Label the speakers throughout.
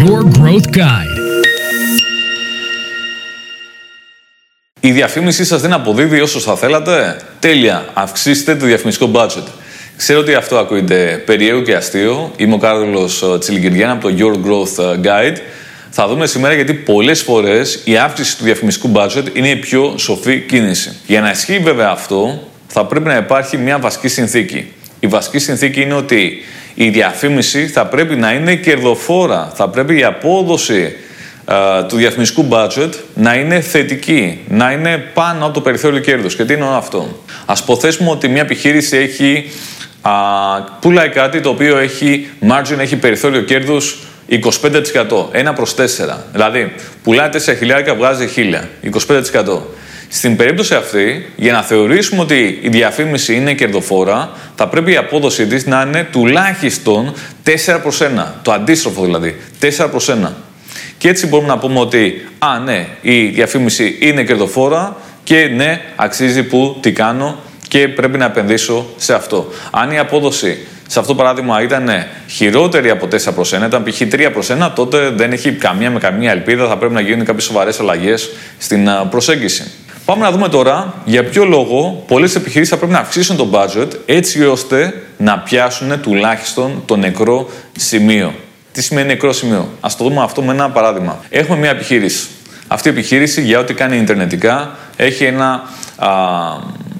Speaker 1: Your Growth Guide.
Speaker 2: Η διαφήμισή σας δεν αποδίδει όσο θα θέλατε. Τέλεια. Αυξήστε το διαφημιστικό budget. Ξέρω ότι αυτό ακούγεται περίεργο και αστείο. Είμαι ο Κάρλος Τσιλιγκυριάν από το Your Growth Guide. Θα δούμε σήμερα γιατί πολλές φορές η αύξηση του διαφημιστικού budget είναι η πιο σοφή κίνηση. Για να ισχύει βέβαια αυτό, θα πρέπει να υπάρχει μια βασική συνθήκη. Η βασική συνθήκη είναι ότι η διαφήμιση θα πρέπει να είναι κερδοφόρα. Θα πρέπει η απόδοση του διαφημιστικού budget να είναι θετική, να είναι πάνω από το περιθώριο κέρδους. Και τι είναι αυτό; Ας ποθέσουμε ότι μια επιχείρηση έχει, α, πουλάει κάτι το οποίο έχει margin, έχει περιθώριο κέρδους 25%. 1 προς 4. Δηλαδή, πουλάει 4 χιλιάρικα, βγάζει 1000. 25%. Στην περίπτωση αυτή, για να θεωρήσουμε ότι η διαφήμιση είναι κερδοφόρα, θα πρέπει η απόδοσή της να είναι τουλάχιστον 4 προς 1. Το αντίστροφο δηλαδή. 4 προς 1. Και έτσι μπορούμε να πούμε ότι, α, ναι, η διαφήμιση είναι κερδοφόρα και ναι, αξίζει που τι κάνω και πρέπει να επενδύσω σε αυτό. Αν η απόδοση σε αυτό το παράδειγμα ήταν χειρότερη από 4 προς 1, ήταν π.χ. 3 προς 1, τότε δεν έχει καμία με καμία ελπίδα, θα πρέπει να γίνουν κάποιες σοβαρές αλλαγές στην προσέγγιση. Πάμε να δούμε τώρα για ποιο λόγο πολλές επιχειρήσεις θα πρέπει να αυξήσουν το budget έτσι ώστε να πιάσουν τουλάχιστον το νεκρό σημείο. Τι σημαίνει νεκρό σημείο; Α το δούμε αυτό με ένα παράδειγμα. Έχουμε μια επιχείρηση. Αυτή η επιχείρηση για ό,τι κάνει ιντερνετικά έχει ένα, α,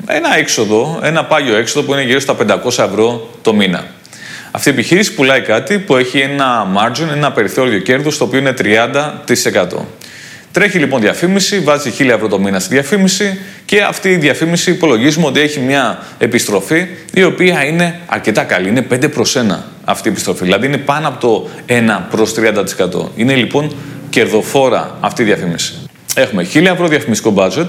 Speaker 2: ένα έξοδο, ένα πάγιο έξοδο που είναι γύρω στα 500 ευρώ το μήνα. Αυτή η επιχείρηση πουλάει κάτι που έχει ένα margin, ένα περιθώριο κέρδους το οποίο είναι 30%. Τρέχει λοιπόν διαφήμιση, βάζει 1000 ευρώ το μήνα στη διαφήμιση και αυτή η διαφήμιση υπολογίζουμε ότι έχει μια επιστροφή η οποία είναι αρκετά καλή. Είναι 5 προς 1 αυτή η επιστροφή. Δηλαδή είναι πάνω από το 1 προς 30%. Είναι λοιπόν κερδοφόρα αυτή η διαφήμιση. Έχουμε 1000 ευρώ διαφημιστικό budget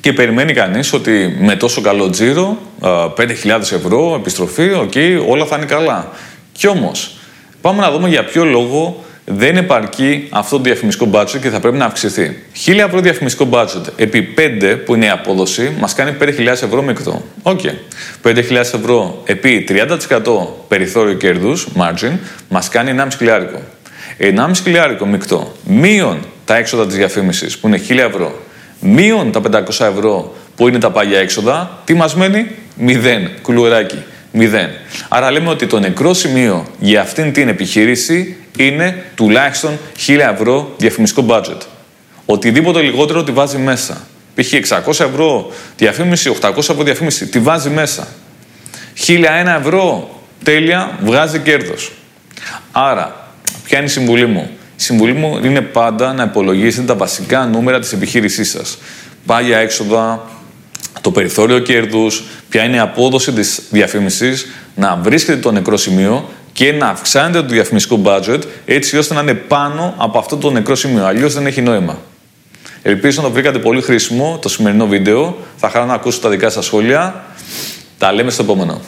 Speaker 2: και περιμένει κανείς ότι με τόσο καλό τζίρο, 5.000 ευρώ επιστροφή, okay, όλα θα είναι καλά. Κι όμως, πάμε να δούμε για ποιο λόγο δεν επαρκεί αυτό το διαφημιστικό budget και θα πρέπει να αυξηθεί. 1000 ευρώ διαφημιστικό budget επί 5 που είναι η απόδοση μας κάνει 5.000 ευρώ μεικτό. OK. Okay. 5.000 ευρώ επί 30% περιθώριο κέρδους, margin, μας κάνει 1,5 χιλιάρικο. 1,5 χιλιάρικο μεικτό μείον τα έξοδα της διαφήμισης που είναι 1000 ευρώ, μείον τα 500 ευρώ που είναι τα πάγια έξοδα, τι μας μένει, 0 κουλουράκι. 0. Άρα λέμε ότι το νεκρό σημείο για αυτήν την επιχείρηση είναι τουλάχιστον 1000 ευρώ διαφημιστικό budget. Οτιδήποτε λιγότερο τη βάζει μέσα. Π.χ. 600 ευρώ διαφήμιση, 800 ευρώ διαφήμιση, τη βάζει μέσα. 1001 ευρώ τέλεια βγάζει κέρδος. Άρα, ποια είναι η συμβουλή μου; Η συμβουλή μου είναι πάντα να υπολογίσετε τα βασικά νούμερα της επιχείρησής σας. Πάγια έξοδα, το περιθώριο κέρδους, ποια είναι η απόδοση της διαφήμισης, να βρίσκετε το νεκρό σημείο και να αυξάνετε το διαφημιστικό budget έτσι ώστε να είναι πάνω από αυτό το νεκρό σημείο. Αλλιώς δεν έχει νόημα. Ελπίζω να το βρήκατε πολύ χρήσιμο το σημερινό βίντεο. Θα χαρώ να ακούσω τα δικά σας σχόλια. Τα λέμε στο επόμενο.